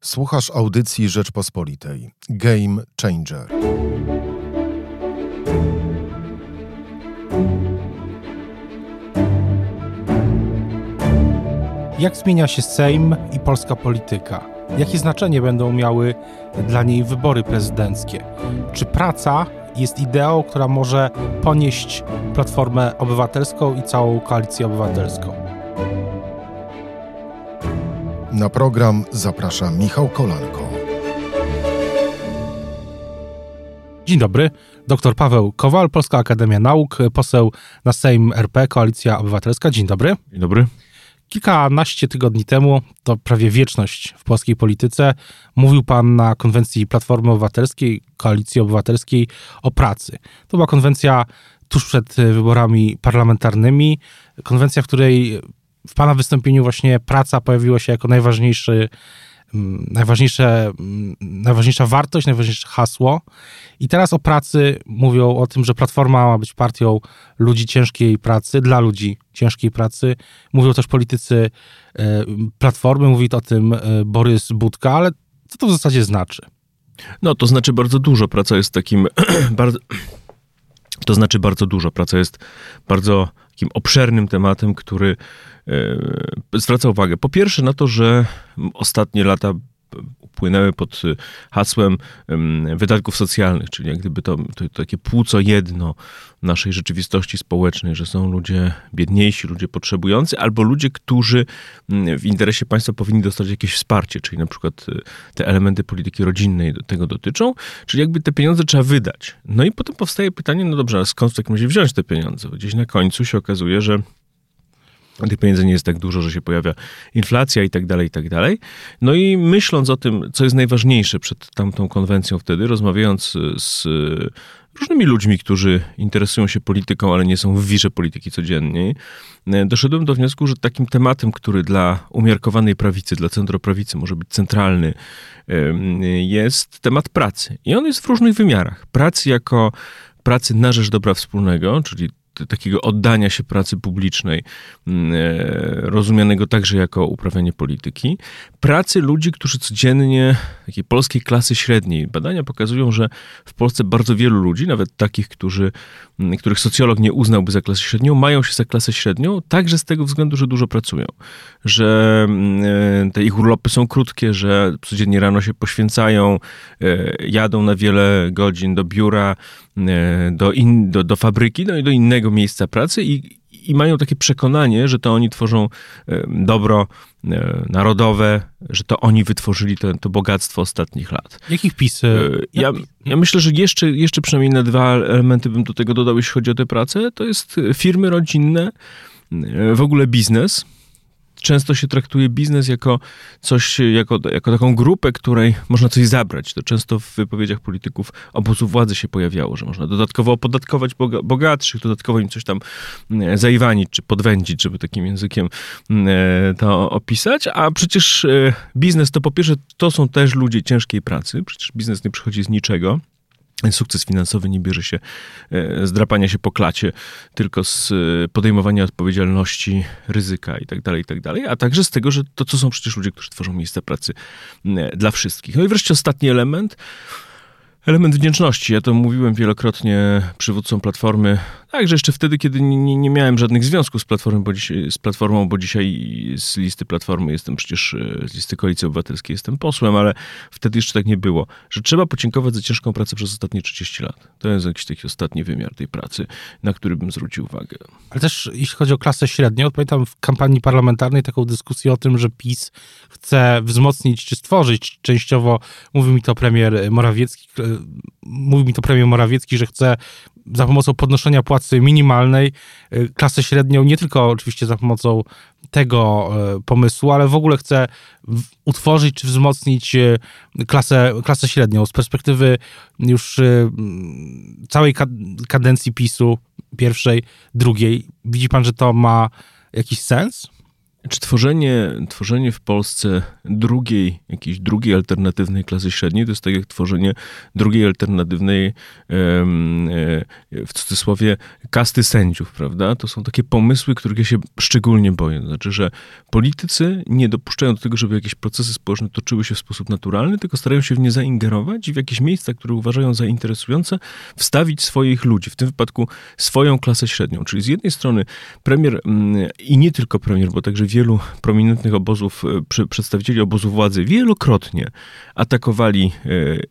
Słuchasz audycji Rzeczpospolitej. Game Changer. Jak zmienia się Sejm i polska polityka? Jakie znaczenie będą miały dla niej wybory prezydenckie? Czy praca jest ideą, która może ponieść Platformę Obywatelską i całą koalicję obywatelską? Na program zaprasza Michał Kolanko. Dzień dobry, dr Paweł Kowal, Polska Akademia Nauk, poseł na Sejm RP, Koalicja Obywatelska. Dzień dobry. Dzień dobry. Kilkanaście tygodni temu, to prawie wieczność w polskiej polityce, mówił pan na konwencji Platformy Obywatelskiej, Koalicji Obywatelskiej o pracy. To była konwencja tuż przed wyborami parlamentarnymi, konwencja, w której w pana wystąpieniu właśnie praca pojawiła się jako najważniejszy, najważniejsze, najważniejsza wartość, najważniejsze hasło. I teraz o pracy mówią o tym, że Platforma ma być partią ludzi ciężkiej pracy, dla ludzi ciężkiej pracy. Mówią też politycy Platformy, mówi o tym Borys Budka, ale co to w zasadzie znaczy? No, to znaczy bardzo dużo. Praca jest takim bardzo... To znaczy bardzo dużo. Praca jest bardzo takim obszernym tematem, który zwraca uwagę. Po pierwsze na to, że ostatnie lata upłynęły pod hasłem wydatków socjalnych, czyli jak gdyby to, to, to, takie płuco jedno naszej rzeczywistości społecznej, że są ludzie biedniejsi, ludzie potrzebujący, albo ludzie, którzy w interesie państwa powinni dostać jakieś wsparcie, czyli na przykład te elementy polityki rodzinnej do tego dotyczą, czyli jakby te pieniądze trzeba wydać. No i potem powstaje pytanie, no dobrze, ale skąd w takim razie wziąć te pieniądze? Gdzieś na końcu się okazuje, że tych pieniędzy nie jest tak dużo, że się pojawia inflacja i tak dalej, i tak dalej. No i myśląc o tym, co jest najważniejsze przed tamtą konwencją wtedy, rozmawiając z różnymi ludźmi, którzy interesują się polityką, ale nie są w wirze polityki codziennej, doszedłem do wniosku, że takim tematem, który dla umiarkowanej prawicy, dla centroprawicy może być centralny, jest temat pracy. I on jest w różnych wymiarach. Pracy jako pracy na rzecz dobra wspólnego, czyli takiego oddania się pracy publicznej, mm, e, rozumianego także jako uprawianie polityki, pracy ludzi, którzy codziennie, takiej polskiej klasy średniej, badania pokazują, że w Polsce bardzo wielu ludzi, nawet takich, którzy, mm, których socjolog nie uznałby za klasę średnią, mają się za klasę średnią, także z tego względu, że dużo pracują, że mm, e, te ich urlopy są krótkie, że codziennie rano się poświęcają, e, jadą na wiele godzin do biura, do, in, do, do fabryki, no i do innego miejsca pracy i, i mają takie przekonanie, że to oni tworzą dobro narodowe, że to oni wytworzyli to, to bogactwo ostatnich lat. Jakich PiS? Ja, ja myślę, że jeszcze, jeszcze przynajmniej na dwa elementy bym do tego dodał, jeśli chodzi o tę pracę. To jest firmy rodzinne, w ogóle biznes często się traktuje biznes jako coś, jako, jako taką grupę, której można coś zabrać. To często w wypowiedziach polityków obozu władzy się pojawiało, że można dodatkowo opodatkować bogatszych, dodatkowo im coś tam mm, zaiwanić, czy podwędzić, żeby takim językiem mm, e, to opisać. A przecież e, biznes to po pierwsze, to są też ludzie ciężkiej pracy. Przecież biznes nie przychodzi z niczego. Sukces finansowy nie bierze się e, z drapania się po klacie, tylko z e, podejmowania odpowiedzialności, ryzyka itd., tak itd., tak a także z tego, że to, co są przecież ludzie, którzy tworzą miejsca pracy dla wszystkich. No i wreszcie ostatni element, element wdzięczności. Ja to mówiłem wielokrotnie przywódcom Platformy, Także jeszcze wtedy, kiedy nie, nie, miałem żadnych związków z Platformą, bo dzisiaj, z Platformą, bo dzisiaj z listy Platformy jestem przecież, e, z listy Koalicji Obywatelskiej jestem posłem, ale wtedy jeszcze tak nie było, że trzeba podziękować za ciężką pracę przez ostatnie 30 lat. To jest jakiś taki ostatni wymiar tej pracy, na który bym zwrócił uwagę. Ale też jeśli chodzi o klasę średnią, pamiętam w kampanii parlamentarnej taką dyskusję o tym, że PiS chce wzmocnić czy stworzyć częściowo, mówi mi to premier Morawiecki, e, mówi mi to premier Morawiecki, że chce za pomocą podnoszenia płacy minimalnej y, klasę średnią, nie tylko oczywiście za pomocą tego y, pomysłu, ale w ogóle chce utworzyć czy wzmocnić y, klasę, klasę średnią z perspektywy już całej kadencji PiSu, pierwszej, drugiej. Widzi pan, że to ma jakiś sens? Czy tworzenie, tworzenie w Polsce drugiej, jakiejś drugiej alternatywnej klasy średniej, to jest tak jak tworzenie drugiej alternatywnej, e, w cudzysłowie, kasty sędziów, prawda? To są takie pomysły, których ja się szczególnie boję. Znaczy, że politycy nie dopuszczają do tego, żeby jakieś procesy społeczne toczyły się w sposób naturalny, tylko starają się w nie zaingerować i w jakieś miejsca, które uważają za interesujące, wstawić swoich ludzi, w tym wypadku swoją klasę średnią. Czyli z jednej strony premier mm, i nie tylko premier, bo także wielu prominentnych obozów, e, przedstawicieli obozu władzy wielokrotnie atakowali e,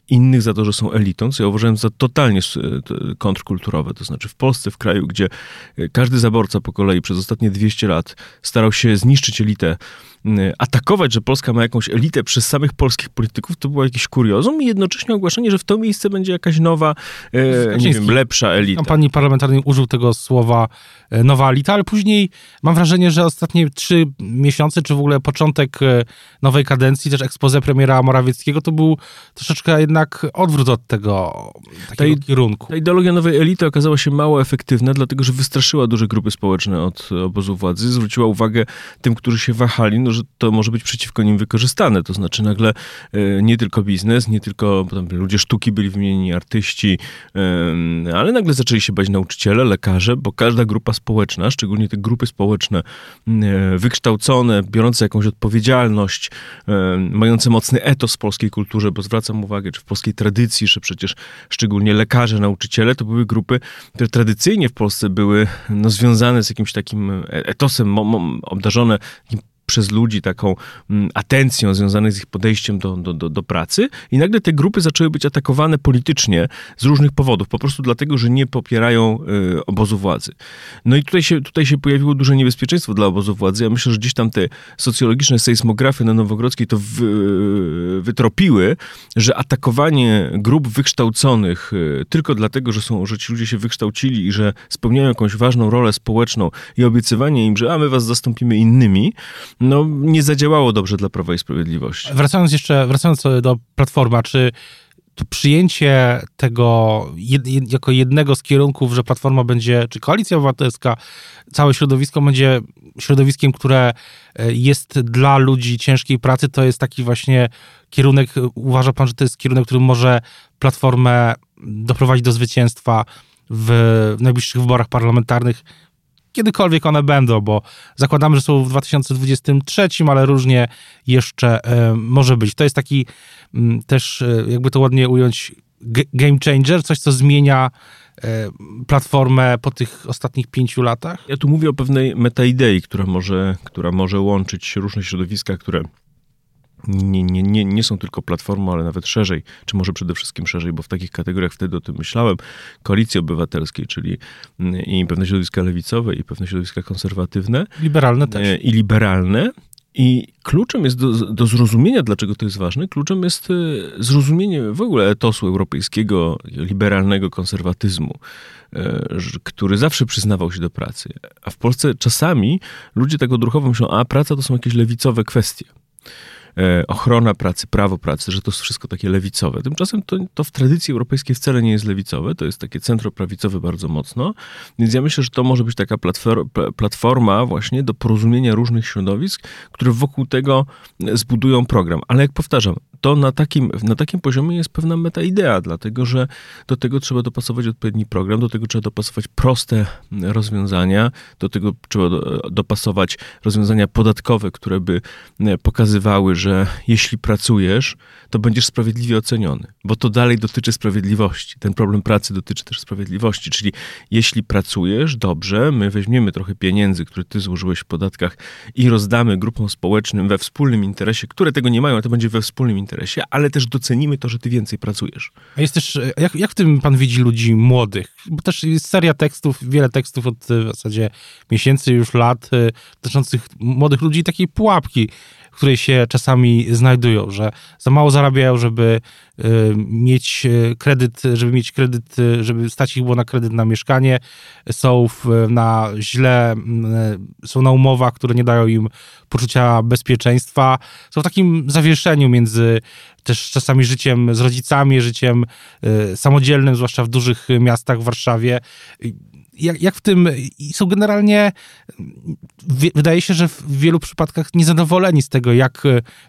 innych za to, że są elitą, co ja uważałem za totalnie e, kontrkulturowe. To znaczy w Polsce, w kraju, gdzie każdy zaborca po kolei przez ostatnie 200 lat starał się zniszczyć elitę atakować, że Polska ma jakąś elitę przez samych polskich polityków, to było jakieś kuriozum i jednocześnie ogłaszanie, że w to miejsce będzie jakaś nowa, e, nie wiem, lepsza elita. Kampanii parlamentarnej użył tego słowa e, nowa elita, ale później mam wrażenie, że ostatnie trzy miesiące, czy w ogóle początek nowej kadencji, też expose premiera Morawieckiego, to był troszeczkę jednak odwrót od tego takiego ta, kierunku. Ta ideologia nowej elity okazała się mało efektywna, dlatego że wystraszyła duże grupy społeczne od obozu władzy, zwróciła uwagę tym, którzy się wahali, no, że to może być przeciwko nim wykorzystane. To znaczy nagle e, nie tylko biznes, nie tylko ludzie sztuki byli wymienieni, artyści, ale nagle zaczęli się bać nauczyciele, lekarze, bo każda grupa społeczna, szczególnie te grupy społeczne e, wykształcone, biorące jakąś odpowiedzialność, mające mocny etos w polskiej kulturze, bo zwracam uwagę, czy w polskiej tradycji, że przecież szczególnie lekarze, nauczyciele, to były grupy, które tradycyjnie w Polsce były no, związane z jakimś takim e, etosem, obdarzone przez ludzi taką mm, atencją związaną z ich podejściem do, do, do, do, pracy i nagle te grupy zaczęły być atakowane politycznie z różnych powodów, po prostu dlatego, że nie popierają y, obozu władzy. No i tutaj się, tutaj się pojawiło duże niebezpieczeństwo dla obozu władzy. Ja myślę, że gdzieś tam te socjologiczne sejsmografy na Nowogrodzkiej to wy, wytropiły, że atakowanie grup wykształconych y, tylko dlatego, że, są, że ci ludzie się wykształcili i że spełniają jakąś ważną rolę społeczną i obiecywanie im, że a my was zastąpimy innymi, no, nie zadziałało dobrze dla Prawa i Sprawiedliwości. Wracając jeszcze, wracając do Platforma, czy to przyjęcie tego jed, jako jednego z kierunków, że Platforma będzie, czy Koalicja Obywatelska, całe środowisko będzie środowiskiem, które e, jest dla ludzi ciężkiej pracy, to jest taki właśnie kierunek, uważa pan, że to jest kierunek, który może Platformę doprowadzić do zwycięstwa w najbliższych wyborach parlamentarnych kiedykolwiek one będą, bo zakładamy, że są w 2023, ale różnie jeszcze e, może być. To jest taki mm, też, e, jakby to ładnie ująć, game changer, coś, co zmienia e, platformę po tych ostatnich pięciu latach? Ja tu mówię o pewnej metaidei, która może, która może łączyć różne środowiska, które nie, nie, nie, nie są tylko platformą, ale nawet szerzej, czy może przede wszystkim szerzej, bo w takich kategoriach wtedy o tym myślałem, koalicji obywatelskiej, czyli mm, i pewne środowiska lewicowe, i pewne środowiska konserwatywne. Liberalne też. E, I liberalne. I kluczem jest do, do, zrozumienia, dlaczego to jest ważne, kluczem jest e, zrozumienie w ogóle etosu europejskiego, liberalnego konserwatyzmu, e, który zawsze przyznawał się do pracy. A w Polsce czasami ludzie tak odruchowo myślą, a praca to są jakieś lewicowe kwestie. E, ochrona pracy, prawo pracy, że to jest wszystko takie lewicowe. Tymczasem to, to w tradycji europejskiej wcale nie jest lewicowe, to jest takie centroprawicowe bardzo mocno, więc ja myślę, że to może być taka platforma właśnie do porozumienia różnych środowisk, które wokół tego zbudują program. Ale jak powtarzam, to na takim, na takim poziomie jest pewna metaidea, dlatego że do tego trzeba dopasować odpowiedni program, do tego trzeba dopasować proste rozwiązania, do tego trzeba dopasować rozwiązania podatkowe, które by pokazywały, że jeśli pracujesz, to będziesz sprawiedliwie oceniony, bo to dalej dotyczy sprawiedliwości. Ten problem pracy dotyczy też sprawiedliwości, czyli jeśli pracujesz dobrze, my weźmiemy trochę pieniędzy, które ty złożyłeś w podatkach i rozdamy grupom społecznym we wspólnym interesie, które tego nie mają, to będzie we wspólnym interesie, ale też docenimy to, że ty więcej pracujesz. A jest też, jak, jak w tym pan widzi ludzi młodych? Bo też jest seria tekstów, wiele tekstów od w zasadzie miesięcy, już lat, e, dotyczących młodych ludzi takiej pułapki której się czasami znajdują, że za mało zarabiają, żeby y, mieć y, kredyt, żeby mieć kredyt, y, żeby stać ich było na kredyt na mieszkanie, są w, na źle, są na umowach, które nie dają im poczucia bezpieczeństwa, są w takim zawieszeniu między też czasami życiem z rodzicami, życiem samodzielnym, zwłaszcza w dużych miastach, w Warszawie jak, jak w tym, są generalnie, wydaje się, że w wielu przypadkach niezadowoleni z tego, jak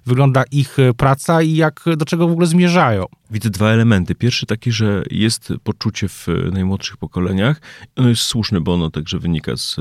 wygląda ich praca i jak, do czego w ogóle zmierzają. Widzę dwa elementy. Pierwszy taki, że jest poczucie w najmłodszych pokoleniach, ono jest słuszne, bo ono także wynika z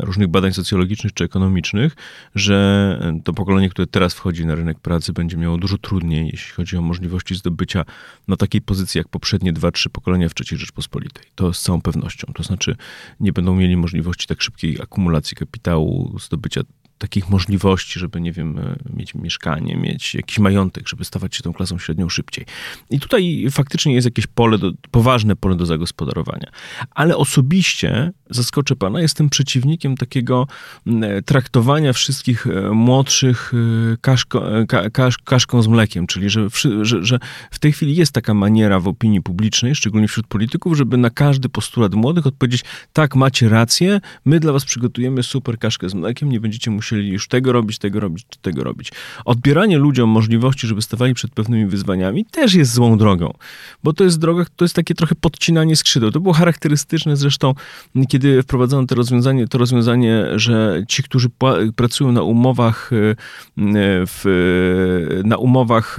różnych badań socjologicznych czy ekonomicznych, że to pokolenie, które teraz wchodzi na rynek pracy, będzie miało dużo trudniej, jeśli chodzi o możliwości zdobycia na takiej pozycji jak poprzednie dwa, trzy pokolenia w III Rzeczpospolitej. To z całą pewnością. To znaczy nie będą mieli możliwości tak szybkiej akumulacji kapitału, zdobycia takich możliwości, żeby, nie wiem, e, mieć mieszkanie, mieć jakiś majątek, żeby stawać się tą klasą średnią szybciej. I tutaj faktycznie jest jakieś pole, do, poważne pole do zagospodarowania. Ale osobiście, zaskoczę pana, jestem przeciwnikiem takiego e, traktowania wszystkich e, młodszych kaszko, kasz, kaszką z mlekiem, czyli że, że, że w tej chwili jest taka maniera w opinii publicznej, szczególnie wśród polityków, żeby na każdy postulat młodych odpowiedzieć, tak, macie rację, my dla was przygotujemy super kaszkę z mlekiem, nie będziecie musieli już tego robić, tego robić, tego robić. Odbieranie ludziom możliwości, żeby stawali przed pewnymi wyzwaniami, też jest złą drogą, bo to jest droga, to jest takie trochę podcinanie skrzydeł. To było charakterystyczne zresztą, kiedy wprowadzono to rozwiązanie, to rozwiązanie, że ci, którzy pracują na umowach, e, w, na umowach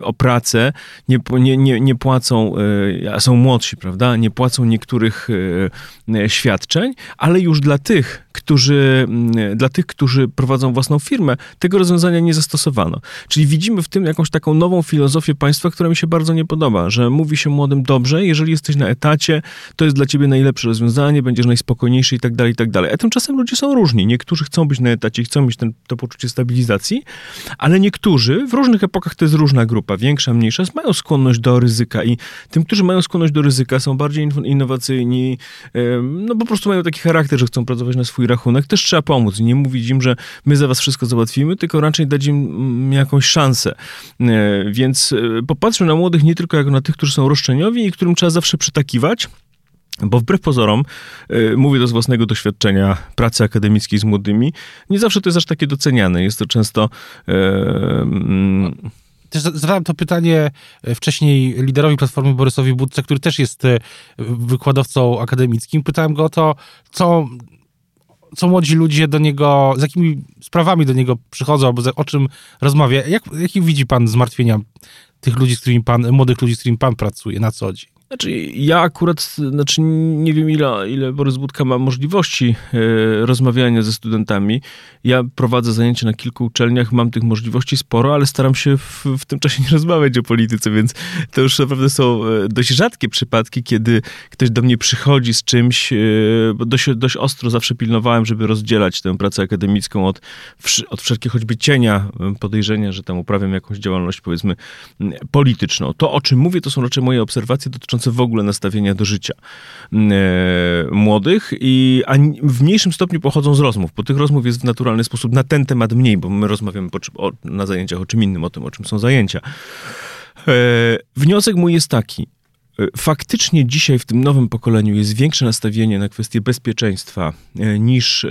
o pracę, nie, nie, nie, nie płacą, a są młodsi, prawda, nie płacą niektórych świadczeń, ale już dla tych, którzy, dla tych, którzy prowadzą własną firmę, tego rozwiązania nie zastosowano. Czyli widzimy w tym jakąś taką nową filozofię państwa, która mi się bardzo nie podoba, że mówi się młodym dobrze, jeżeli jesteś na etacie, to jest dla ciebie najlepsze rozwiązanie, będziesz najspokojniejszy i tak dalej, i tak dalej. A tymczasem ludzie są różni. Niektórzy chcą być na etacie, chcą mieć ten, to poczucie stabilizacji, ale niektórzy, w różnych epokach to jest różna grupa, większa, mniejsza, mają skłonność do ryzyka i tym, którzy mają skłonność do ryzyka, są bardziej innowacyjni, no po prostu mają taki charakter, że chcą pracować na swój rachunek, też trzeba pomóc. Nie mówić im, że my za was wszystko załatwimy, tylko raczej dać im mm, jakąś szansę. E, więc e, popatrzmy na młodych nie tylko jako na tych, którzy są roszczeniowi i którym trzeba zawsze przytakiwać, bo wbrew pozorom, e, mówię to z własnego doświadczenia pracy akademickiej z młodymi, nie zawsze to jest aż takie doceniane. Jest to często. Mm, też zadałem to pytanie wcześniej liderowi Platformy Borysowi Budce, który też jest wykładowcą akademickim. Pytałem go o to, co co młodzi ludzie do niego, z jakimi sprawami do niego przychodzą, albo o czym rozmawia. Jak, jakie widzi pan zmartwienia tych ludzi, z którymi pan, młodych ludzi, z którymi pan pracuje na co dzień? Znaczy, ja akurat, znaczy nie wiem ile, ile Borys Budka ma możliwości e, rozmawiania ze studentami. Ja prowadzę zajęcia na kilku uczelniach, mam tych możliwości sporo, ale staram się w, w tym czasie nie rozmawiać o polityce, więc to już naprawdę są e, dość rzadkie przypadki, kiedy ktoś do mnie przychodzi z czymś, e, bo dość, dość ostro zawsze pilnowałem, żeby rozdzielać tę pracę akademicką od, od wszelkiego choćby cienia podejrzenia, że tam uprawiam jakąś działalność, powiedzmy, polityczną. To, o czym mówię, to są raczej moje obserwacje dotyczące dotyczące w ogóle nastawienia do życia mm, e, młodych i a w mniejszym stopniu pochodzą z rozmów, bo tych rozmów jest w naturalny sposób na ten temat mniej, bo my rozmawiamy po, o, na zajęciach o czym innym, o tym, o czym są zajęcia. E, wniosek mój jest taki. E, faktycznie dzisiaj w tym nowym pokoleniu jest większe nastawienie na kwestie bezpieczeństwa e, niż, e,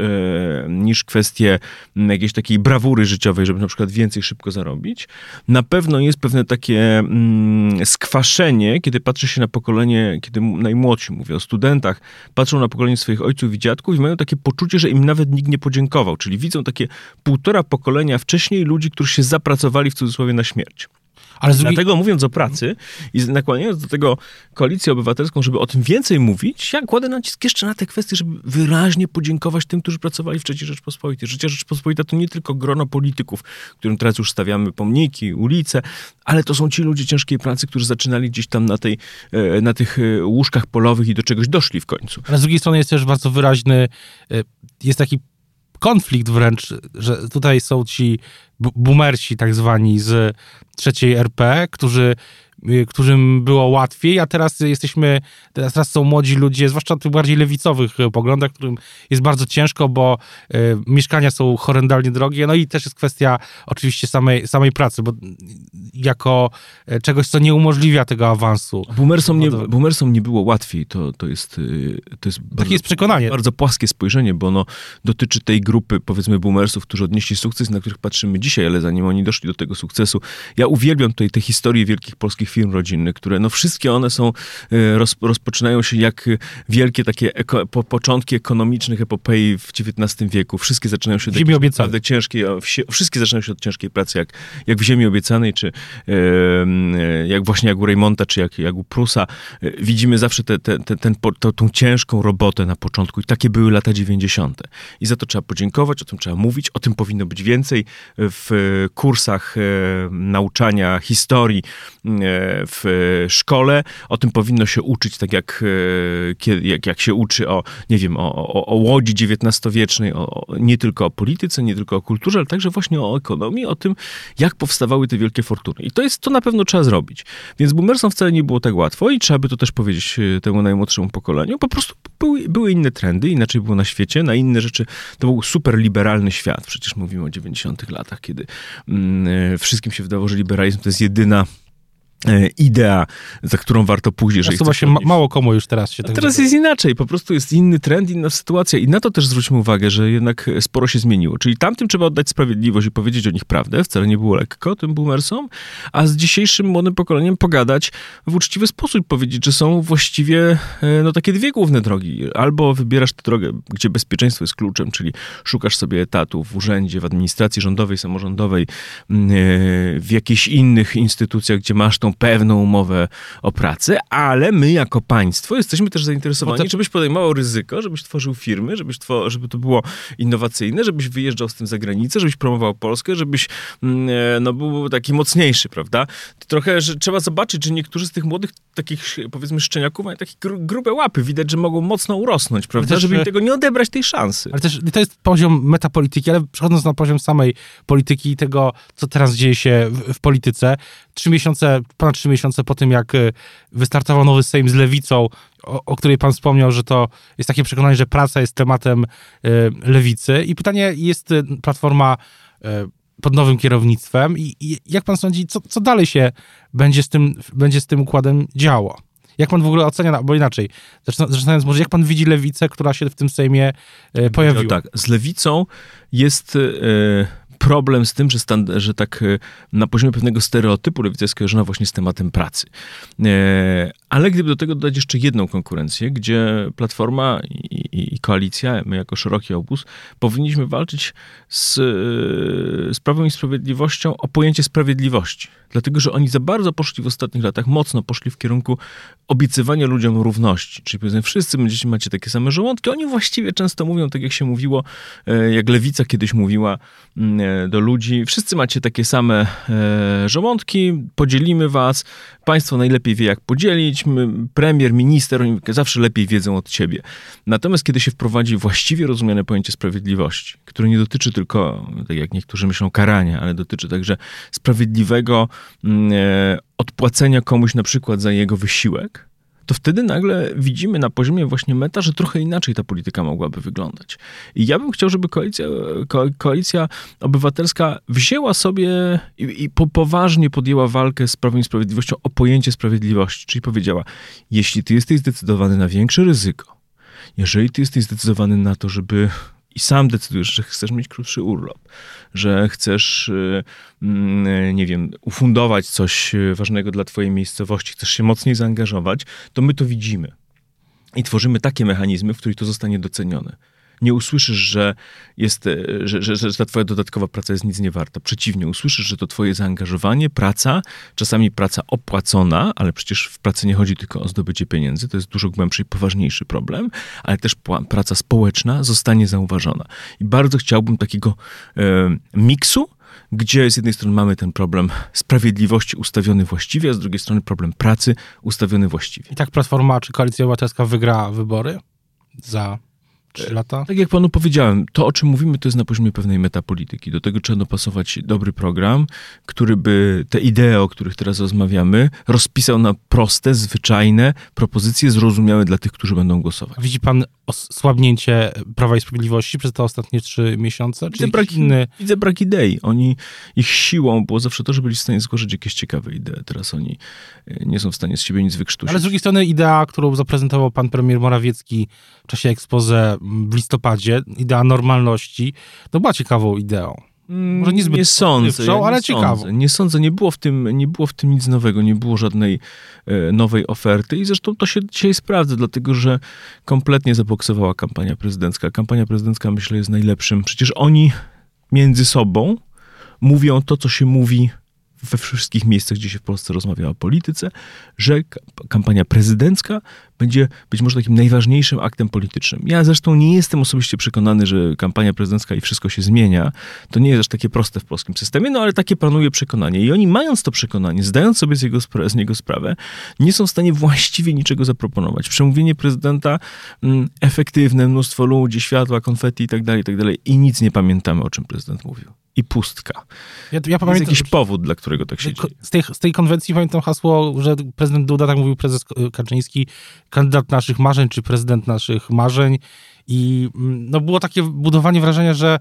niż kwestie jakiejś takiej brawury życiowej, żeby na przykład więcej szybko zarobić. Na pewno jest pewne takie mm, skwaszenie, kiedy patrzy się na pokolenie, kiedy najmłodsi, mówię o studentach, patrzą na pokolenie swoich ojców i dziadków i mają takie poczucie, że im nawet nikt nie podziękował. Czyli widzą takie półtora pokolenia wcześniej ludzi, którzy się zapracowali w cudzysłowie na śmierć. Ale. Dlatego mówiąc o pracy i nakłaniając do tego koalicję obywatelską, żeby o tym więcej mówić, ja kładę nacisk jeszcze na te kwestie, żeby wyraźnie podziękować tym, którzy pracowali w III Rzeczpospolitej. Życia Rzeczpospolita to nie tylko grono polityków, którym teraz już stawiamy pomniki, ulice, ale to są ci ludzie ciężkiej pracy, którzy zaczynali gdzieś tam na, tej, e, na tych e, łóżkach polowych i do czegoś doszli w końcu. Ale z drugiej strony jest też bardzo wyraźny, e, jest taki konflikt wręcz, że tutaj są ci boomersi tak zwani z trzeciej RP, którzy którym było łatwiej, a teraz jesteśmy, teraz, teraz są młodzi ludzie, zwłaszcza tych bardziej lewicowych y, poglądach, którym jest bardzo ciężko, bo y, mieszkania są horrendalnie drogie, no i też jest kwestia oczywiście samej, samej pracy, bo jako y, czegoś, co nie umożliwia tego awansu. Boomersom nie, boomersom nie było łatwiej, to, to jest, to jest bardzo, jest przekonanie. bardzo płaskie spojrzenie, bo ono dotyczy tej grupy, powiedzmy, boomersów, którzy odnieśli sukces, na których patrzymy dzisiaj, ale zanim oni doszli do tego sukcesu, ja uwielbiam tutaj te historie wielkich polskich tych firm rodzinnych, które no wszystkie one są, e, roz, rozpoczynają się jak wielkie takie eko, po, początki ekonomicznych epopei w XIX wieku. Wszystkie zaczynają się od Ziemi obiecanej. ciężkiej, wszystkie zaczynają się od ciężkiej pracy, jak, jak w Ziemi obiecanej, czy e, jak właśnie jak u Raymonta, czy jak, jak u Prusa. E, widzimy zawsze te, te, te, ten, to, tą ciężką robotę na początku i takie były lata 90. I za to trzeba podziękować, o tym trzeba mówić, o tym powinno być więcej w kursach e, nauczania historii e, w szkole. O tym powinno się uczyć, tak jak, e, jak, jak się uczy o, nie wiem, o, o, o łodzi XIX-wiecznej, o, nie tylko o polityce, nie tylko o kulturze, ale także właśnie o ekonomii, o tym, jak powstawały te wielkie fortuny. I to jest, to na pewno trzeba zrobić. Więc boomersom wcale nie było tak łatwo i trzeba by to też powiedzieć temu najmłodszemu pokoleniu. Po prostu były, były inne trendy, inaczej było na świecie, na inne rzeczy. To był super liberalny świat. Przecież mówimy o 90 latach, kiedy mm, e, wszystkim się wydawało, że liberalizm to jest jedyna E, idea, za którą warto pójść, jeżeli To właśnie ma mało komu już teraz się tak Teraz jest inaczej, po prostu jest inny trend, inna sytuacja i na to też zwróćmy uwagę, że jednak sporo się zmieniło. Czyli tamtym trzeba oddać sprawiedliwość i powiedzieć o nich prawdę, wcale nie było lekko tym boomersom, a z dzisiejszym młodym pokoleniem pogadać w uczciwy sposób, powiedzieć, że są właściwie e, no takie dwie główne drogi. Albo wybierasz tę drogę, gdzie bezpieczeństwo jest kluczem, czyli szukasz sobie etatu w urzędzie, w administracji rządowej, samorządowej, mm, e, w jakichś innych instytucjach, gdzie masz tą pewną umowę o pracę, ale my jako państwo jesteśmy też zainteresowani, to... żebyś podejmował ryzyko, żebyś tworzył firmy, żebyś two... żeby to było innowacyjne, żebyś wyjeżdżał z tym za granicę, żebyś promował Polskę, żebyś mm, e, no, był taki mocniejszy, prawda? To trochę, że trzeba zobaczyć, że niektórzy z tych młodych takich, powiedzmy, szczeniaków mają takie gru grube łapy. Widać, że mogą mocno urosnąć, prawda? Też, żeby im tego nie odebrać tej szansy. Ale też to jest poziom metapolityki, ale przechodząc na poziom samej polityki i tego, co teraz dzieje się w, w polityce, trzy miesiące, ponad trzy miesiące po tym, jak y, wystartował nowy Sejm z lewicą, o, o, której pan wspomniał, że to jest takie przekonanie, że praca jest tematem y, lewicy. I pytanie jest y, Platforma pod nowym kierownictwem i, i, jak pan sądzi, co, co dalej się będzie z, tym, będzie z tym układem działo? Jak pan w ogóle ocenia, albo inaczej, zaczynając może, jak pan widzi lewicę, która się w tym Sejmie pojawiła? No tak, z lewicą jest... Problem z tym, że, stand, że tak e, na poziomie pewnego stereotypu lewica jest skojarzona właśnie z tematem pracy. E, ale gdyby do tego dodać jeszcze jedną konkurencję, gdzie Platforma i, i, i koalicja, my jako szeroki obóz, powinniśmy walczyć z, e, z Prawem i Sprawiedliwością o pojęcie sprawiedliwości. Dlatego, że oni za bardzo poszli w ostatnich latach, mocno poszli w kierunku obiecywania ludziom równości. Czyli powiedzmy, wszyscy będziecie macie takie same żołądki. Oni właściwie często mówią, tak jak się mówiło, jak Lewica kiedyś mówiła mm, do ludzi. Wszyscy macie takie same e, żołądki, podzielimy was. Państwo najlepiej wie, jak podzielić. Premier, minister, oni zawsze lepiej wiedzą od ciebie. Natomiast kiedy się wprowadzi właściwie rozumiane pojęcie sprawiedliwości, które nie dotyczy tylko, tak jak niektórzy myślą, karania, ale dotyczy także sprawiedliwego mm, e, odpłacenia komuś na przykład za jego wysiłek, to wtedy nagle widzimy na poziomie właśnie meta, że trochę inaczej ta polityka mogłaby wyglądać. I ja bym chciał, żeby koalicja, ko, koalicja obywatelska wzięła sobie i, i po, poważnie podjęła walkę z Prawem i Sprawiedliwością o pojęcie sprawiedliwości, czyli powiedziała, jeśli ty jesteś zdecydowany na większe ryzyko, jeżeli ty jesteś zdecydowany na to, żeby i sam decydujesz, że chcesz mieć krótszy urlop, że chcesz, y, mm, nie wiem, ufundować coś ważnego dla twojej miejscowości, chcesz się mocniej zaangażować, to my to widzimy. I tworzymy takie mechanizmy, w których to zostanie docenione nie usłyszysz, że, jest, e, że, że, że ta twoja dodatkowa praca jest nic nie warta. Przeciwnie, usłyszysz, że to twoje zaangażowanie, praca, czasami praca opłacona, ale przecież w pracy nie chodzi tylko o zdobycie pieniędzy, to jest dużo głębszy i poważniejszy problem, ale też praca społeczna zostanie zauważona. I bardzo chciałbym takiego e, miksu, gdzie z jednej strony mamy ten problem sprawiedliwości ustawiony właściwie, a z drugiej strony problem pracy ustawiony właściwie. I tak Platforma czy Koalicja Obywatelska wygra wybory za Trzy lata? Tak jak panu powiedziałem, to o czym mówimy, to jest na poziomie pewnej metapolityki. Do tego trzeba dopasować dobry program, który by te idee, o których teraz rozmawiamy, rozpisał na proste, zwyczajne propozycje zrozumiałe dla tych, którzy będą głosować. Widzi pan osłabnięcie Prawa i Sprawiedliwości przez te ostatnie trzy miesiące? Widzę brak, inny... widzę brak idei. Oni, ich siłą było zawsze to, że byli w stanie zgłosić jakieś ciekawe idee. Teraz oni e, nie są w stanie z siebie nic wykrztusić. Ale z drugiej strony idea, którą zaprezentował pan premier Morawiecki w czasie ekspoze w listopadzie, idea normalności, to była ciekawą ideą. Może niezbyt nie sądzę, ja nie ale sądzę. Nie sądzę, nie było, w tym, nie było w tym nic nowego, nie było żadnej e, nowej oferty i zresztą to się dzisiaj sprawdza, dlatego że kompletnie zaboksowała kampania prezydencka. Kampania prezydencka myślę jest najlepszym. Przecież oni między sobą mówią to, co się mówi we wszystkich miejscach, gdzie się w Polsce rozmawia o polityce, że kampania prezydencka będzie być może takim najważniejszym aktem politycznym. Ja zresztą nie jestem osobiście przekonany, że kampania prezydencka i wszystko się zmienia. To nie jest aż takie proste w polskim systemie, no ale takie panuje przekonanie. I oni mając to przekonanie, zdając sobie z, jego, z niego sprawę, nie są w stanie właściwie niczego zaproponować. Przemówienie prezydenta mm, efektywne, mnóstwo ludzi, światła, konfetti i tak dalej, i tak dalej. I nic nie pamiętamy, o czym prezydent mówił. I pustka. Ja, ja Jest pamiętam, jakiś powód, dla którego tak się Ko- dzieje. Z tej, z tej konwencji pamiętam hasło, że prezydent Duda, tak mówił prezes Kaczyński, kandydat naszych marzeń, czy prezydent naszych marzeń. I mm, no, było takie budowanie wrażenia, że,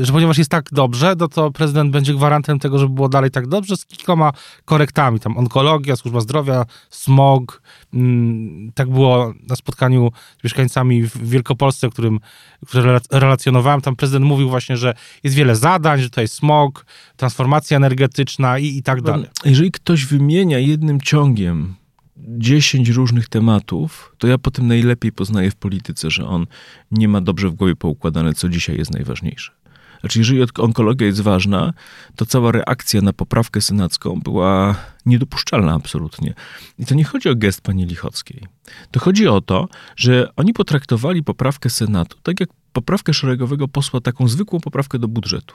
że ponieważ jest tak dobrze, no to prezydent będzie gwarantem tego, żeby było dalej tak dobrze, z kilkoma korektami. Tam onkologia, służba zdrowia, smog. Mm, Tak było na spotkaniu z mieszkańcami w Wielkopolsce, którym, które rela- relacjonowałem. Tam prezydent mówił właśnie, że jest wiele zadań, że to jest smog, transformacja energetyczna i, i tak dalej. Jeżeli ktoś wymienia jednym ciągiem 10 różnych tematów, to ja potem najlepiej poznaję w polityce, że on nie ma dobrze w głowie poukładane, co dzisiaj jest najważniejsze. Znaczy, jeżeli onkologia jest ważna, to cała reakcja na poprawkę senacką była niedopuszczalna absolutnie. I to nie chodzi o gest pani Lichockiej. To chodzi o to, że oni potraktowali poprawkę Senatu tak jak poprawkę szeregowego posła, taką zwykłą poprawkę do budżetu.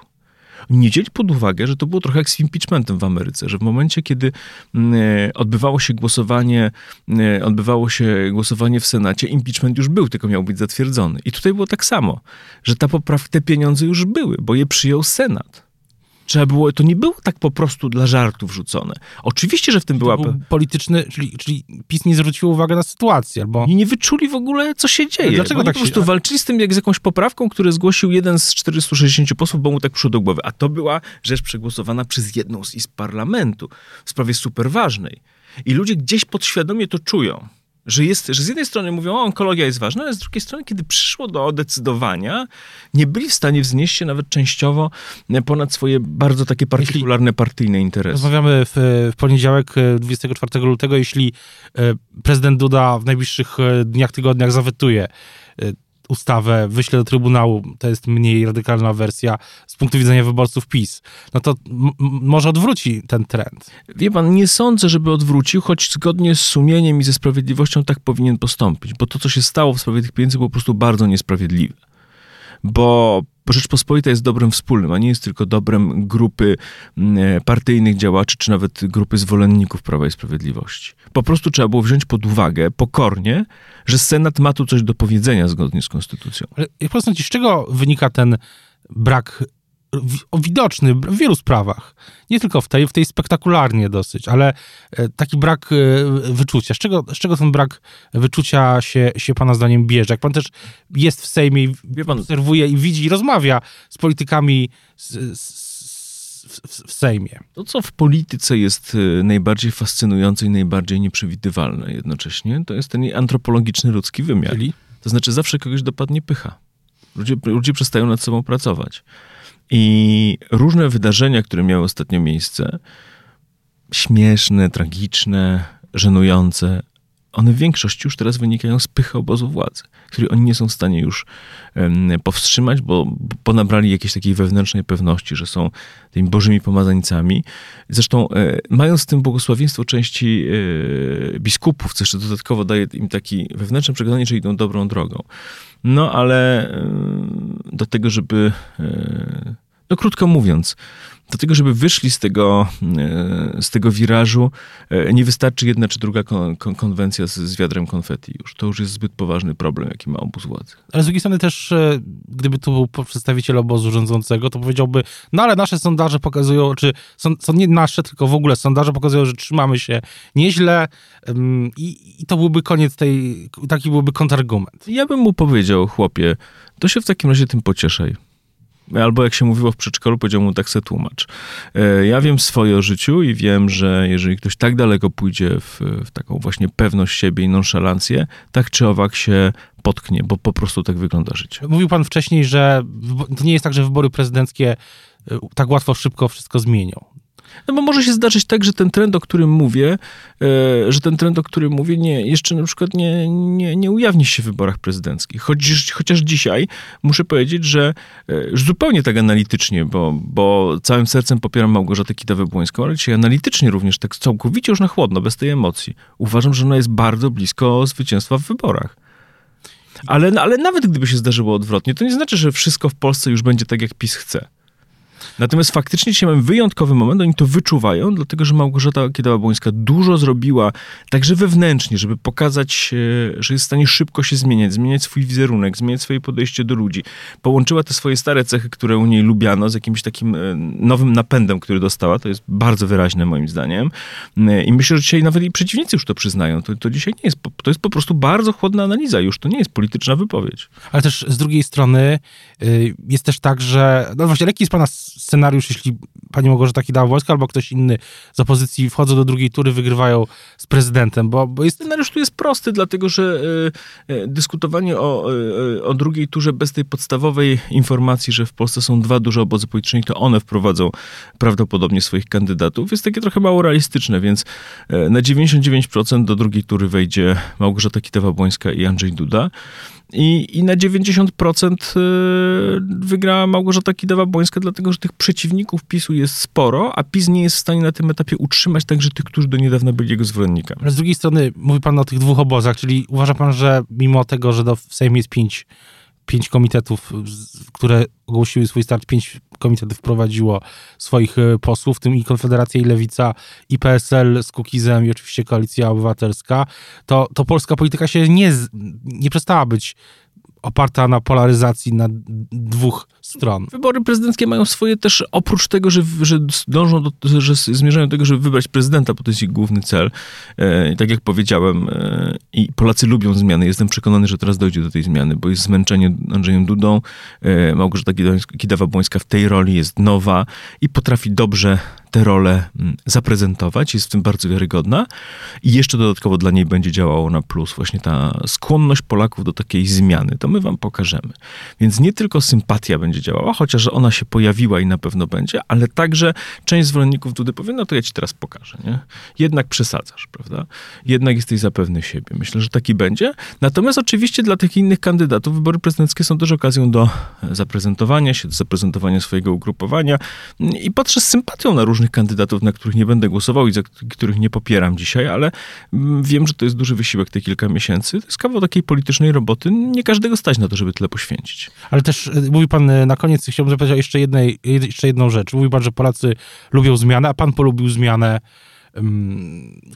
Nie wzięli pod uwagę, że to było trochę jak z impeachmentem w Ameryce, że w momencie, kiedy mm, e, odbywało się głosowanie, e, odbywało się głosowanie w Senacie, impeachment już był, tylko miał być zatwierdzony. I tutaj było tak samo, że ta poprawka, te pieniądze już były, bo je przyjął Senat. Trzeba było, to nie było tak po prostu dla żartu wrzucone. Oczywiście, że w tym była... Był polityczny, czyli, czyli PiS nie zwrócił uwagi na sytuację, albo... Nie wyczuli w ogóle, co się dzieje. Dlaczego tak po się- prostu walczyli z tym jak z jakąś poprawką, którą zgłosił jeden z 460 posłów, bo mu tak przyszło do głowy. A to była rzecz przegłosowana przez jedną z izb parlamentu w sprawie super ważnej. I ludzie gdzieś podświadomie to czują. Że, jest, że z jednej strony mówią, o, onkologia jest ważna, ale z drugiej strony, kiedy przyszło do decydowania, nie byli w stanie wznieść się nawet częściowo ponad swoje bardzo takie partykularne, partyjne interesy. Rozmawiamy w, w poniedziałek, e, 24 lutego. Jeśli e, prezydent Duda w najbliższych e, dniach, tygodniach zawetuje e, ustawę, wyśle do Trybunału, to jest mniej radykalna wersja z punktu widzenia wyborców PiS, no to może odwróci ten trend. Wie pan, nie sądzę, żeby odwrócił, choć zgodnie z sumieniem i ze sprawiedliwością tak powinien postąpić, bo to, co się stało w sprawie tych pieniędzy, było po prostu bardzo niesprawiedliwe. Bo Rzeczpospolita jest dobrem wspólnym, a nie jest tylko dobrem grupy mm, partyjnych działaczy, czy nawet grupy zwolenników Prawa i Sprawiedliwości. Po prostu trzeba było wziąć pod uwagę pokornie, że Senat ma tu coś do powiedzenia zgodnie z konstytucją. Ale jak ci, z czego wynika ten brak widoczny w wielu sprawach, nie tylko w tej, w tej spektakularnie dosyć, ale e, taki brak e, wyczucia. Z czego, z czego ten brak wyczucia się, się pana zdaniem bierze? Jak pan też jest w Sejmie, i pan, obserwuje i widzi i rozmawia z politykami z, z, w, w, Sejmie. To, co w polityce jest y, najbardziej fascynujące i najbardziej nieprzewidywalne jednocześnie, to jest ten antropologiczny ludzki wymiar. Czyli To znaczy, zawsze kogoś dopadnie pycha. Ludzie, ludzie przestają nad sobą pracować. I różne wydarzenia, które miały ostatnio miejsce, śmieszne, tragiczne, żenujące, one w większości już teraz wynikają z pychy obozu władzy, której oni nie są w stanie już powstrzymać, bo, bo nabrali jakiejś takiej wewnętrznej pewności, że są tymi bożymi pomazańcami. Zresztą e, mając w tym błogosławieństwo części e, biskupów, co jeszcze dodatkowo daje im takie wewnętrzne przekonanie, że idą dobrą drogą. No ale do tego, żeby, e, no krótko mówiąc, do tego, żeby wyszli z tego, e, z tego wirażu, e, nie wystarczy jedna czy druga kon, kon, konwencja z, z wiadrem konfetti już. To już jest zbyt poważny problem, jaki ma obóz władzy. Ale z drugiej strony też, e, gdyby tu był przedstawiciel obozu rządzącego, to powiedziałby, no ale nasze sondaże pokazują, czy są, są nie nasze, tylko w ogóle sondaże pokazują, że trzymamy się nieźle i, i to byłby koniec tej, taki byłby kontrargument. Ja bym mu powiedział, chłopie, to się w takim razie tym pocieszaj. Albo jak się mówiło w przedszkolu, powiedział mu tak se tłumacz. E, ja wiem swoje o życiu i wiem, że jeżeli ktoś tak daleko pójdzie w, w taką właśnie pewność siebie i nonszalancję, tak czy owak się potknie, bo po prostu tak wygląda życie. Mówił pan wcześniej, że to nie jest tak, że wybory prezydenckie y, tak łatwo, szybko wszystko zmienią. No bo może się zdarzyć tak, że ten trend, o którym mówię, e, że ten trend, o którym mówię, nie, jeszcze na przykład nie, nie, nie ujawni się w wyborach prezydenckich. Chociaż, chociaż dzisiaj muszę powiedzieć, że e, zupełnie tak analitycznie, bo, bo całym sercem popieram Małgorzatę Kitawę-Błońską, ale dzisiaj analitycznie również, tak całkowicie już na chłodno, bez tej emocji. Uważam, że ona jest bardzo blisko zwycięstwa w wyborach. Ale, ale nawet gdyby się zdarzyło odwrotnie, to nie znaczy, że wszystko w Polsce już będzie tak, jak PiS chce. Natomiast faktycznie dzisiaj mamy wyjątkowy moment, oni to wyczuwają, dlatego że Małgorzata Kiedała-Błońska dużo zrobiła, także wewnętrznie, żeby pokazać, e, że jest w stanie szybko się zmieniać, zmieniać swój wizerunek, zmieniać swoje podejście do ludzi. Połączyła te swoje stare cechy, które u niej lubiano, z jakimś takim e, nowym napędem, który dostała. To jest bardzo wyraźne moim zdaniem. E, I myślę, że dzisiaj nawet jej przeciwnicy już to przyznają. To, to dzisiaj nie jest, to jest po prostu bardzo chłodna analiza już, to nie jest polityczna wypowiedź. Ale też z drugiej strony jest też tak, że, no właśnie, jaki jest pana scenariusz, jeśli pani Małgorzata Kidawa-Błońska albo ktoś inny z opozycji wchodzą do drugiej tury, wygrywają z prezydentem, bo, bo jest... Scenariusz tu jest prosty, dlatego że y, y, dyskutowanie o, y, o drugiej turze bez tej podstawowej informacji, że w Polsce są dwa duże obozy polityczne i to one wprowadzą prawdopodobnie swoich kandydatów, jest takie trochę mało realistyczne, więc na 99% do drugiej tury wejdzie Małgorzata Kidawa-Błońska i Andrzej Duda. I, I na 90% y, wygrała Małgorzata Kidawa-Błońska, dlatego że tych przeciwników PiSu jest sporo, a PiS nie jest w stanie na tym etapie utrzymać także tych, którzy do niedawna byli jego zwolennikami. Z drugiej strony mówi pan o tych dwóch obozach, czyli uważa pan, że mimo tego, że do, w Sejmie jest pięć pięć komitetów, które ogłosiły swój start, pięć komitetów wprowadziło swoich e, posłów, w tym i Konfederacja, i Lewica, i PSL z Kukizem, i oczywiście Koalicja Obywatelska, to, to polska polityka się nie, nie przestała być oparta na polaryzacji na dwóch stron. Wybory prezydenckie mają swoje też, oprócz tego, że, że dążą do, że zmierzają do tego, żeby wybrać prezydenta, bo to jest ich główny cel. E, tak jak powiedziałem, e, i Polacy lubią zmiany. Jestem przekonany, że teraz dojdzie do tej zmiany, bo jest zmęczenie Andrzejem Dudą. E, Małgorzata Kidawa-Błońska w tej roli jest nowa i potrafi dobrze tę rolę mm, zaprezentować, jest w tym bardzo wiarygodna i jeszcze dodatkowo dla niej będzie działało na plus właśnie ta skłonność Polaków do takiej zmiany. To my wam pokażemy. Więc nie tylko sympatia będzie działała, chociaż ona się pojawiła i na pewno będzie, ale także część zwolenników Dudy powie, no to ja ci teraz pokażę, nie? Jednak przesadzasz, prawda? Jednak jesteś zapewny siebie. Myślę, że taki będzie. Natomiast oczywiście dla tych innych kandydatów wybory prezydenckie są też okazją do zaprezentowania się, do zaprezentowania swojego ugrupowania i patrzę z sympatią na różnych kandydatów, na których nie będę głosował i za których nie popieram dzisiaj, ale mm, wiem, że to jest duży wysiłek te kilka miesięcy. To jest kawał takiej politycznej roboty. Nie każdego stać na to, żeby tyle poświęcić. Ale też e, mówi pan e, na koniec, chciałbym zapytać jeszcze, jednej, jeszcze jedną rzecz. Mówi pan, że Polacy lubią zmianę, a pan polubił zmianę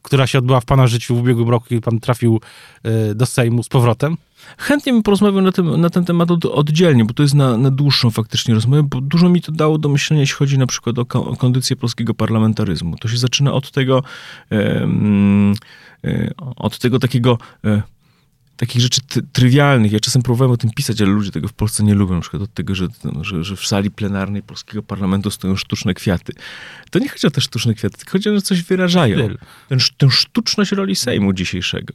która się odbyła w pana życiu w ubiegłym roku, kiedy pan trafił e, do Sejmu z powrotem? Chętnie bym porozmawiał na, tym, na ten temat od, oddzielnie, bo to jest na, na dłuższą faktycznie rozmowę, bo dużo mi to dało do myślenia, jeśli chodzi na przykład o, o kondycję polskiego parlamentaryzmu. To się zaczyna od tego, e, od tego takiego e, takich rzeczy trywialnych. Ja czasem próbowałem o tym pisać, ale ludzie tego w Polsce nie lubią. Na przykład od tego, że, że, że w sali plenarnej polskiego parlamentu stoją sztuczne kwiaty. To nie chodzi o te sztuczne kwiaty, tylko chodzi o to, że coś wyrażają. Tę sztuczność roli Sejmu dzisiejszego.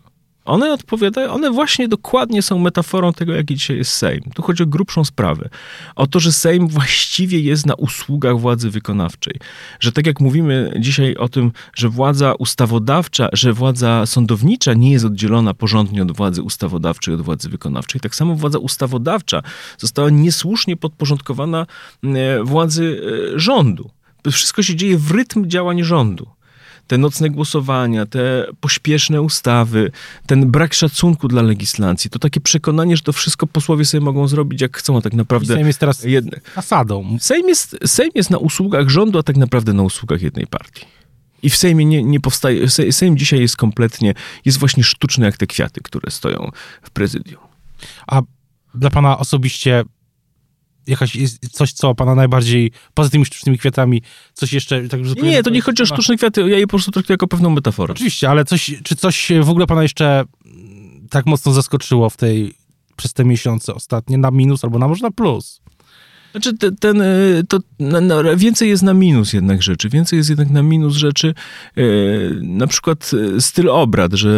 One odpowiadają, one właśnie dokładnie są metaforą tego, jaki dzisiaj jest Sejm. Tu chodzi o grubszą sprawę. O to, że Sejm właściwie jest na usługach władzy wykonawczej. Że tak jak mówimy dzisiaj o tym, że władza ustawodawcza, że władza sądownicza nie jest oddzielona porządnie od władzy ustawodawczej, od władzy wykonawczej, tak samo władza ustawodawcza została niesłusznie podporządkowana e, władzy e, rządu. Wszystko się dzieje w rytm działań rządu te nocne głosowania, te pośpieszne ustawy, ten brak szacunku dla legislacji, to takie przekonanie, że to wszystko posłowie sobie mogą zrobić jak chcą, a tak naprawdę... I Sejm jest teraz jedne. fasadą. Sejm jest, Sejm jest na usługach rządu, a tak naprawdę na usługach jednej partii. I w Sejmie nie, nie powstaje, Sejm dzisiaj jest kompletnie, jest właśnie sztuczny jak te kwiaty, które stoją w prezydium. A dla pana osobiście jakaś jest coś, co pana najbardziej, poza tymi sztucznymi kwiatami, coś jeszcze... Tak, nie, to nie chodzi o sztuczne kwiaty, ja je po prostu traktuję jako pewną metaforę. Oczywiście, ale coś, czy coś w ogóle pana jeszcze tak mocno zaskoczyło w tej, przez te miesiące ostatnie, na minus albo na może na plus? Znaczy te, ten, y, to na, na, więcej jest na minus jednak rzeczy. Więcej jest jednak na minus rzeczy, yy, na przykład y, styl obrad, że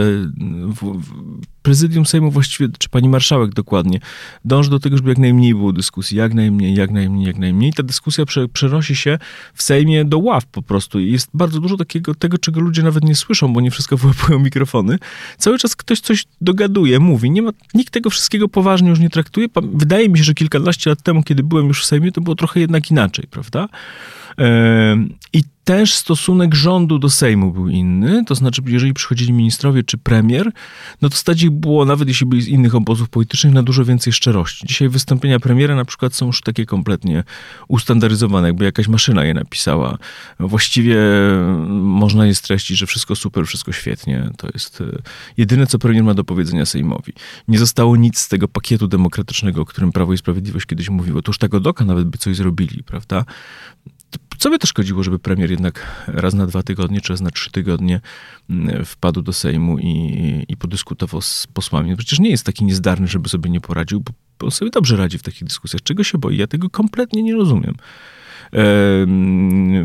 w, w, prezydium Sejmu właściwie, czy pani marszałek dokładnie, dąży do tego, żeby jak najmniej było dyskusji, jak najmniej, jak najmniej, jak najmniej. Ta dyskusja prze, przenosi się w Sejmie do ław po prostu i jest bardzo dużo takiego, tego, czego ludzie nawet nie słyszą, bo nie wszystko wyłapują mikrofony. Cały czas ktoś coś dogaduje, mówi. Nie ma, nikt tego wszystkiego poważnie już nie traktuje. Wydaje mi się, że kilkanaście lat temu, kiedy byłem już w Sejmie, to było trochę jednak inaczej, prawda? I też stosunek rządu do Sejmu był inny, to znaczy, jeżeli przychodzili ministrowie czy premier, no to stać ich było, nawet jeśli byli z innych obozów politycznych, na dużo więcej szczerości. Dzisiaj wystąpienia premiera na przykład są już takie kompletnie ustandaryzowane, jakby jakaś maszyna je napisała. Właściwie można je streścić, że wszystko super, wszystko świetnie. To jest e, jedyne, co premier ma do powiedzenia Sejmowi. Nie zostało nic z tego pakietu demokratycznego, o którym Prawo i Sprawiedliwość kiedyś mówiło. To tego doka nawet by coś zrobili, prawda? Co by to szkodziło, żeby premier jednak raz na dwa tygodnie, czy raz na trzy tygodnie mm, wpadł do Sejmu i, i podyskutował z posłami? No przecież nie jest taki niezdarny, żeby sobie nie poradził, bo, bo sobie dobrze radzi w takich dyskusjach. Czego się boi? Ja tego kompletnie nie rozumiem.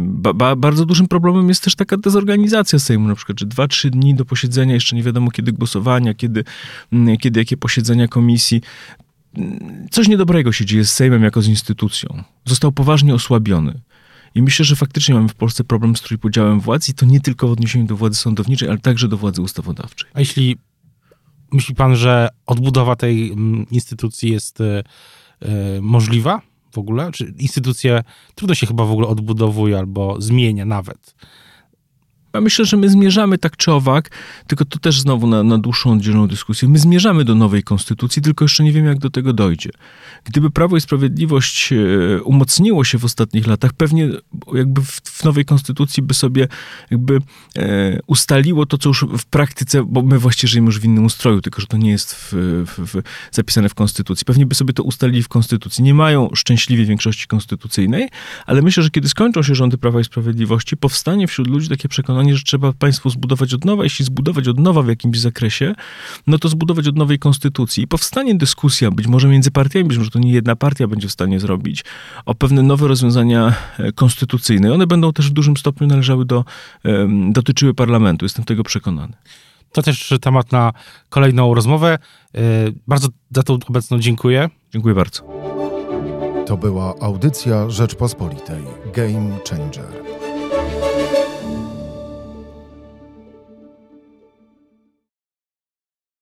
Ba, ba, bardzo dużym problemem jest też taka dezorganizacja Sejmu, na przykład, że dwa, trzy dni do posiedzenia, jeszcze nie wiadomo kiedy głosowania, kiedy, mm, kiedy jakie posiedzenia komisji. Mm, coś niedobrego się dzieje z Sejmem jako z instytucją. Został poważnie osłabiony. I myślę, że faktycznie mamy w Polsce problem z trójpodziałem władz i to nie tylko w odniesieniu do władzy sądowniczej, ale także do władzy ustawodawczej. A jeśli myśli pan, że odbudowa tej mm, instytucji jest y, y, możliwa w ogóle? Czy instytucje trudno się chyba w ogóle odbudowuje albo zmienia nawet? Ja myślę, że my zmierzamy tak czy owak, tylko to też znowu na, na dłuższą, oddzielną dyskusję. My zmierzamy do nowej konstytucji, tylko jeszcze nie wiem, jak do tego dojdzie. Gdyby Prawo i Sprawiedliwość e, umocniło się w ostatnich latach, pewnie jakby w, w nowej konstytucji by sobie jakby e, ustaliło to, co już w praktyce, bo my właściwie żyjemy już w innym ustroju, tylko że to nie jest w, w, zapisane w konstytucji. Pewnie by sobie to ustalili w konstytucji. Nie mają szczęśliwie większości konstytucyjnej, ale myślę, że kiedy skończą się rządy Prawa i Sprawiedliwości, powstanie wśród ludzi takie przekonanie, przekonanie, że trzeba państwo zbudować od nowa. Jeśli zbudować od nowa w jakimś zakresie, no to zbudować od nowej konstytucji. I powstanie dyskusja, być może między partiami, być może to nie jedna partia będzie w stanie zrobić, o pewne nowe rozwiązania e, konstytucyjne. One będą też w dużym stopniu należały do, dotyczyły parlamentu. Jestem tego przekonany. To też temat na kolejną rozmowę. E, bardzo za tą obecną dziękuję. Dziękuję bardzo. To była audycja Rzeczpospolitej. Game Changer.